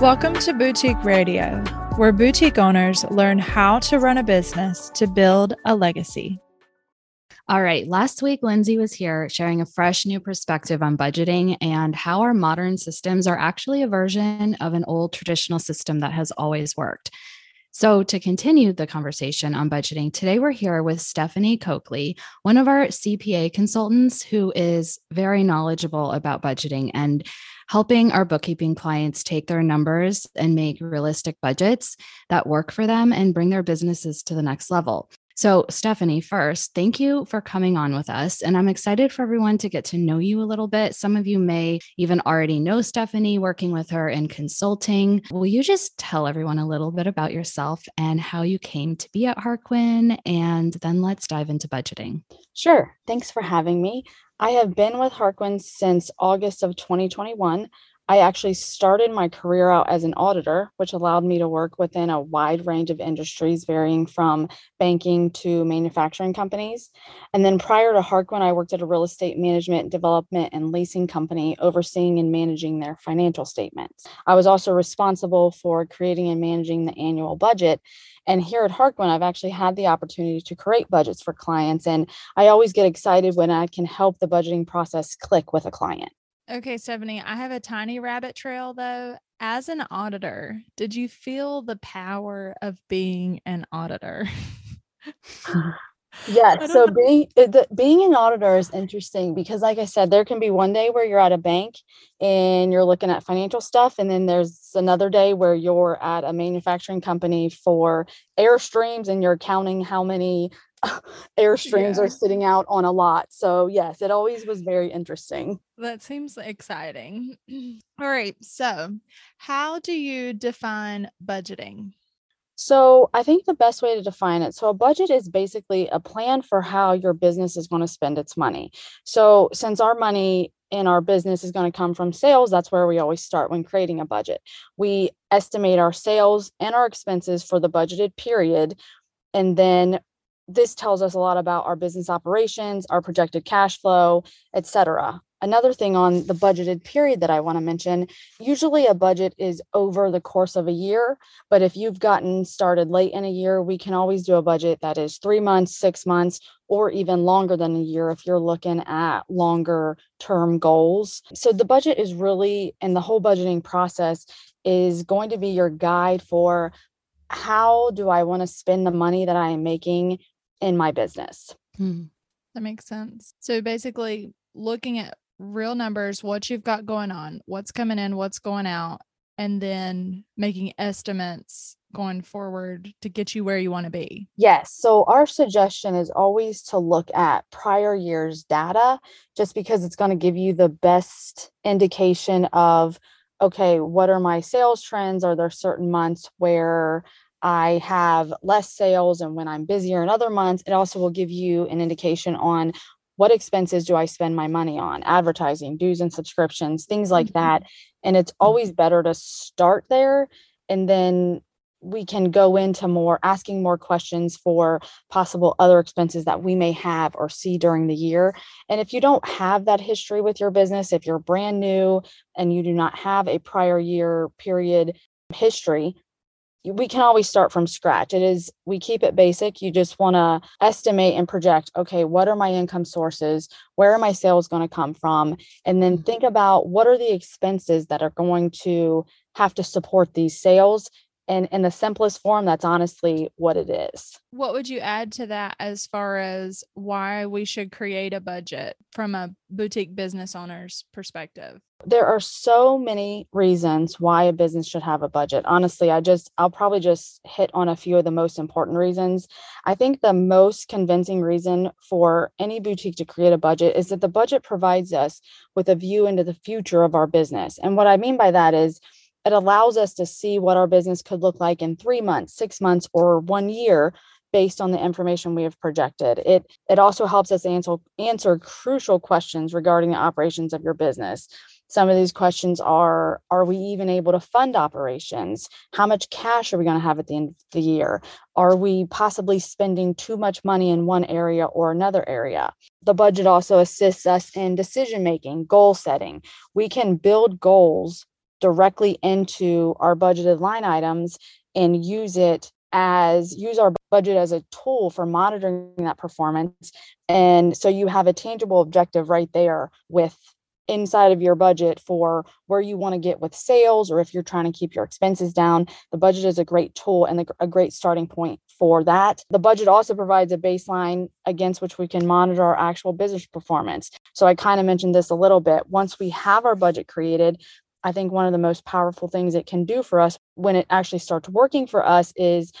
Welcome to Boutique Radio, where boutique owners learn how to run a business to build a legacy. All right. Last week, Lindsey was here sharing a fresh new perspective on budgeting and how our modern systems are actually a version of an old traditional system that has always worked. So, to continue the conversation on budgeting, today we're here with Stephanie Coakley, one of our CPA consultants who is very knowledgeable about budgeting and helping our bookkeeping clients take their numbers and make realistic budgets that work for them and bring their businesses to the next level. So, Stephanie, first, thank you for coming on with us. And I'm excited for everyone to get to know you a little bit. Some of you may even already know Stephanie, working with her in consulting. Will you just tell everyone a little bit about yourself and how you came to be at Harquin? And then let's dive into budgeting. Sure. Thanks for having me. I have been with Harquin since August of 2021. I actually started my career out as an auditor, which allowed me to work within a wide range of industries, varying from banking to manufacturing companies. And then prior to Harquin, I worked at a real estate management, development, and leasing company, overseeing and managing their financial statements. I was also responsible for creating and managing the annual budget. And here at Harquin, I've actually had the opportunity to create budgets for clients. And I always get excited when I can help the budgeting process click with a client. Okay, Stephanie, I have a tiny rabbit trail though. As an auditor, did you feel the power of being an auditor? yeah so being eh, the, being an auditor is interesting because like i said there can be one day where you're at a bank and you're looking at financial stuff and then there's another day where you're at a manufacturing company for airstreams and you're counting how many airstreams yeah. are sitting out on a lot. So, yes, it always was very interesting. That seems exciting. All right. So, how do you define budgeting? So, I think the best way to define it so, a budget is basically a plan for how your business is going to spend its money. So, since our money in our business is going to come from sales, that's where we always start when creating a budget. We estimate our sales and our expenses for the budgeted period. And then this tells us a lot about our business operations, our projected cash flow, etc. Another thing on the budgeted period that I want to mention usually a budget is over the course of a year. But if you've gotten started late in a year, we can always do a budget that is three months, six months, or even longer than a year if you're looking at longer term goals. So the budget is really, and the whole budgeting process is going to be your guide for how do I want to spend the money that I am making in my business. Hmm. That makes sense. So basically, looking at real numbers, what you've got going on, what's coming in, what's going out, and then making estimates going forward to get you where you want to be. Yes. So, our suggestion is always to look at prior year's data just because it's going to give you the best indication of okay, what are my sales trends? Are there certain months where I have less sales and when I'm busier in other months, it also will give you an indication on what expenses do I spend my money on? Advertising, dues and subscriptions, things like mm-hmm. that. And it's always better to start there and then we can go into more asking more questions for possible other expenses that we may have or see during the year. And if you don't have that history with your business, if you're brand new and you do not have a prior year period history, we can always start from scratch. It is, we keep it basic. You just want to estimate and project, okay, what are my income sources? Where are my sales going to come from? And then mm-hmm. think about what are the expenses that are going to have to support these sales and in the simplest form that's honestly what it is. What would you add to that as far as why we should create a budget from a boutique business owner's perspective? There are so many reasons why a business should have a budget. Honestly i just i'll probably just hit on a few of the most important reasons. I think the most convincing reason for any boutique to create a budget is that the budget provides us with a view into the future of our business. And what i mean by that is it allows us to see what our business could look like in three months, six months, or one year based on the information we have projected. It it also helps us answer answer crucial questions regarding the operations of your business. Some of these questions are Are we even able to fund operations? How much cash are we going to have at the end of the year? Are we possibly spending too much money in one area or another area? The budget also assists us in decision making, goal setting. We can build goals directly into our budgeted line items and use it as use our budget as a tool for monitoring that performance. And so you have a tangible objective right there with inside of your budget for where you want to get with sales or if you're trying to keep your expenses down. The budget is a great tool and a great starting point for that. The budget also provides a baseline against which we can monitor our actual business performance. So i kind of mentioned this a little bit. Once we have our budget created I think one of the most powerful things it can do for us when it actually starts working for us is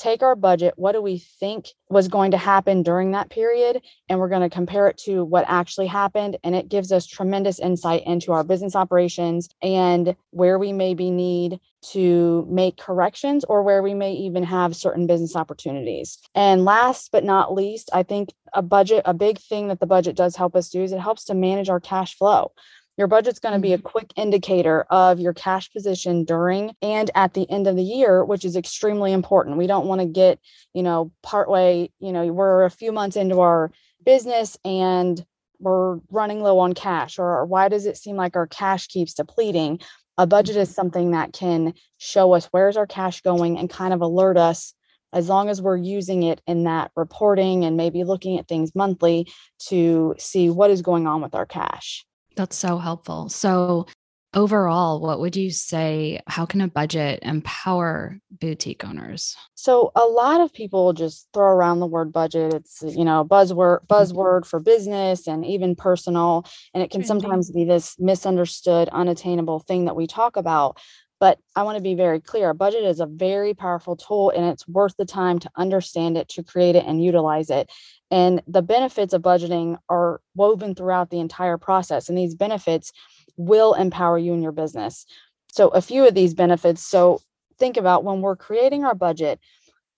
take our budget, what do we think was going to happen during that period, and we're going to compare it to what actually happened. And it gives us tremendous insight into our business operations and where we maybe need to make corrections or where we may even have certain business opportunities. And last but not least, I think a budget, a big thing that the budget does help us do is it helps to manage our cash flow. Your budget's going to be a mm-hmm. quick indicator of your cash position during and at the end of the year, which is extremely important. We don't want to get, you know, partway, you know, we're a few months into our business and we're running low on cash, or why does it seem like our cash keeps depleting? A budget is mm-hmm. something that can show us where's our cash going and kind of alert us as long as we're using it in that reporting and maybe looking at things monthly to see what is going on with our cash. That's so helpful. So, overall, what would you say? How can a budget empower boutique owners? So, a lot of people just throw around the word budget. It's, you know, buzzword, buzzword for business and even personal. And it can sometimes be this misunderstood, unattainable thing that we talk about. But I want to be very clear a budget is a very powerful tool and it's worth the time to understand it, to create it, and utilize it. And the benefits of budgeting are woven throughout the entire process. And these benefits will empower you in your business. So, a few of these benefits. So, think about when we're creating our budget,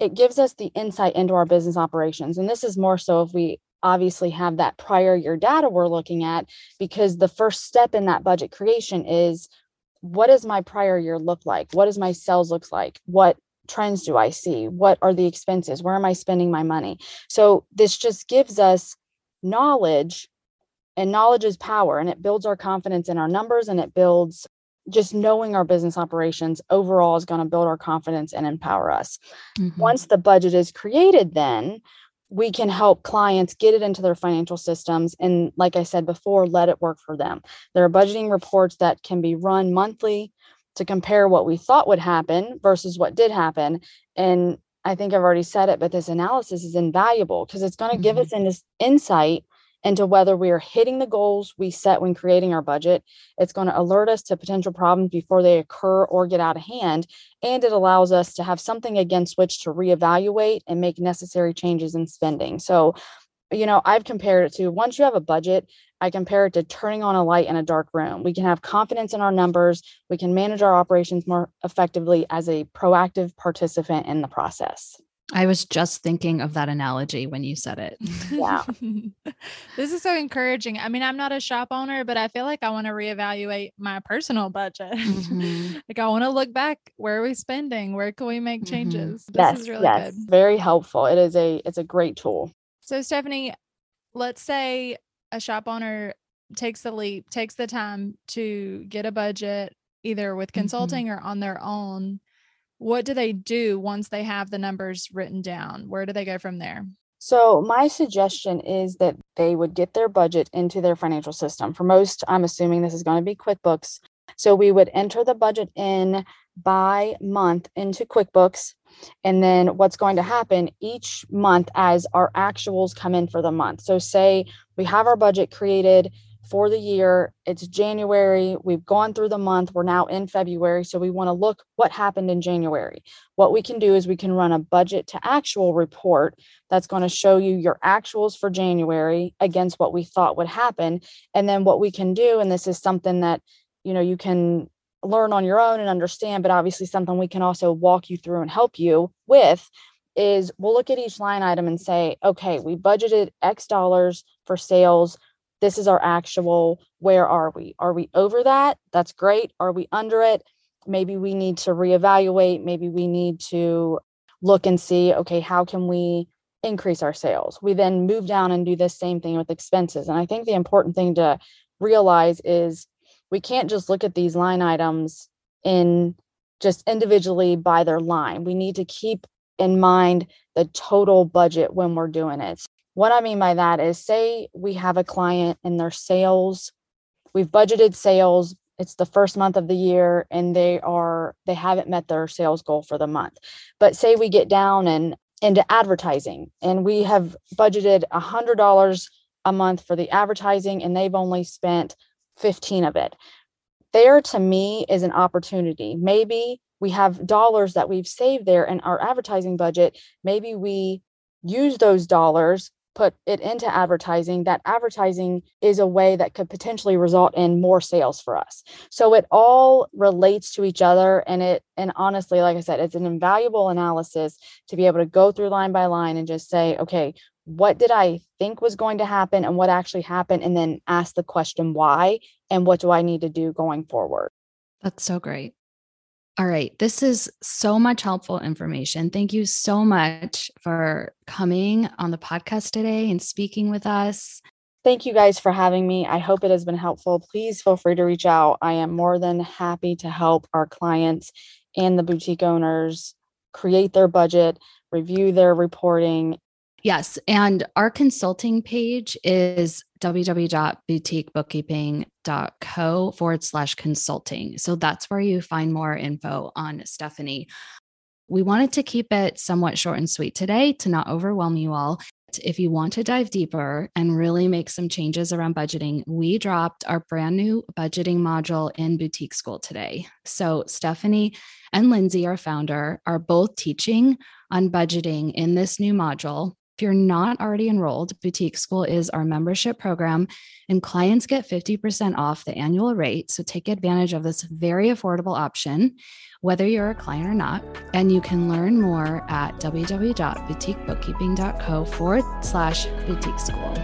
it gives us the insight into our business operations. And this is more so if we obviously have that prior year data we're looking at, because the first step in that budget creation is what does my prior year look like? What does my sales look like? What trends do I see? What are the expenses? Where am I spending my money? So this just gives us knowledge and knowledge is power and it builds our confidence in our numbers and it builds just knowing our business operations overall is going to build our confidence and empower us. Mm-hmm. Once the budget is created, then we can help clients get it into their financial systems. And like I said before, let it work for them. There are budgeting reports that can be run monthly to compare what we thought would happen versus what did happen. And I think I've already said it, but this analysis is invaluable because it's going to mm-hmm. give us an insight into whether we are hitting the goals we set when creating our budget. It's going to alert us to potential problems before they occur or get out of hand. And it allows us to have something against which to reevaluate and make necessary changes in spending. So, you know, I've compared it to once you have a budget, I compare it to turning on a light in a dark room. We can have confidence in our numbers. We can manage our operations more effectively as a proactive participant in the process. I was just thinking of that analogy when you said it. Yeah. this is so encouraging. I mean, I'm not a shop owner, but I feel like I want to reevaluate my personal budget. Mm-hmm. like I want to look back, where are we spending? Where can we make mm-hmm. changes? Mm-hmm. This yes, is really yes. good. Very helpful. It is a it's a great tool. So Stephanie, let's say a shop owner takes the leap, takes the time to get a budget either with mm-hmm. consulting mm-hmm. or on their own, what do they do once they have the numbers written down? Where do they go from there? So, my suggestion is that they would get their budget into their financial system. For most, I'm assuming this is going to be QuickBooks. So, we would enter the budget in by month into QuickBooks. And then what's going to happen each month as our actuals come in for the month. So, say we have our budget created for the year, it's January, we've gone through the month, we're now in February. So, we want to look what happened in January. What we can do is we can run a budget to actual report that's going to show you your actuals for January against what we thought would happen. And then what we can do, and this is something that you know you can learn on your own and understand, but obviously something we can also walk you through and help you with is we'll look at each line item and say, okay, we budgeted X dollars for sales. This is our actual. Where are we? Are we over that? That's great. Are we under it? Maybe we need to reevaluate. Maybe we need to look and see, okay, how can we increase our sales? We then move down and do the same thing with expenses. And I think the important thing to realize is we can't just look at these line items in just individually by their line. We need to keep in mind the total budget when we're doing it. What I mean by that is say we have a client and their sales, we've budgeted sales, it's the first month of the year and they are they haven't met their sales goal for the month. But say we get down and into advertising and we have budgeted a hundred dollars a month for the advertising and they've only spent 15 of it. There to me is an opportunity. Maybe we have dollars that we've saved there in our advertising budget. Maybe we use those dollars put it into advertising, that advertising is a way that could potentially result in more sales for us. So it all relates to each other. And it, and honestly, like I said, it's an invaluable analysis to be able to go through line by line and just say, okay, what did I think was going to happen and what actually happened? And then ask the question why and what do I need to do going forward? That's so great. All right. This is so much helpful information. Thank you so much for coming on the podcast today and speaking with us. Thank you guys for having me. I hope it has been helpful. Please feel free to reach out. I am more than happy to help our clients and the boutique owners create their budget, review their reporting, Yes. And our consulting page is www.boutiquebookkeeping.co forward slash consulting. So that's where you find more info on Stephanie. We wanted to keep it somewhat short and sweet today to not overwhelm you all. If you want to dive deeper and really make some changes around budgeting, we dropped our brand new budgeting module in Boutique School today. So, Stephanie and Lindsey, our founder, are both teaching on budgeting in this new module if you're not already enrolled, Boutique School is our membership program, and clients get 50% off the annual rate. So take advantage of this very affordable option, whether you're a client or not. And you can learn more at www.boutiquebookkeeping.co forward slash boutique school.